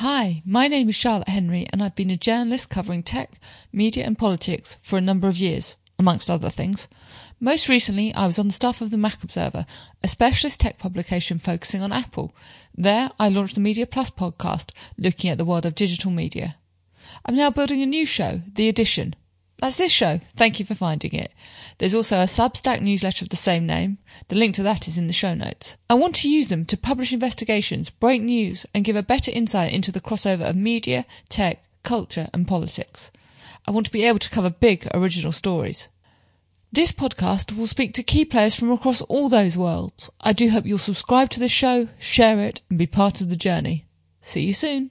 Hi, my name is Charlotte Henry, and I've been a journalist covering tech, media, and politics for a number of years, amongst other things. Most recently, I was on the staff of the Mac Observer, a specialist tech publication focusing on Apple. There, I launched the Media Plus podcast, looking at the world of digital media. I'm now building a new show, The Addition, that's this show. Thank you for finding it. There's also a Substack newsletter of the same name. The link to that is in the show notes. I want to use them to publish investigations, break news, and give a better insight into the crossover of media, tech, culture, and politics. I want to be able to cover big, original stories. This podcast will speak to key players from across all those worlds. I do hope you'll subscribe to the show, share it, and be part of the journey. See you soon.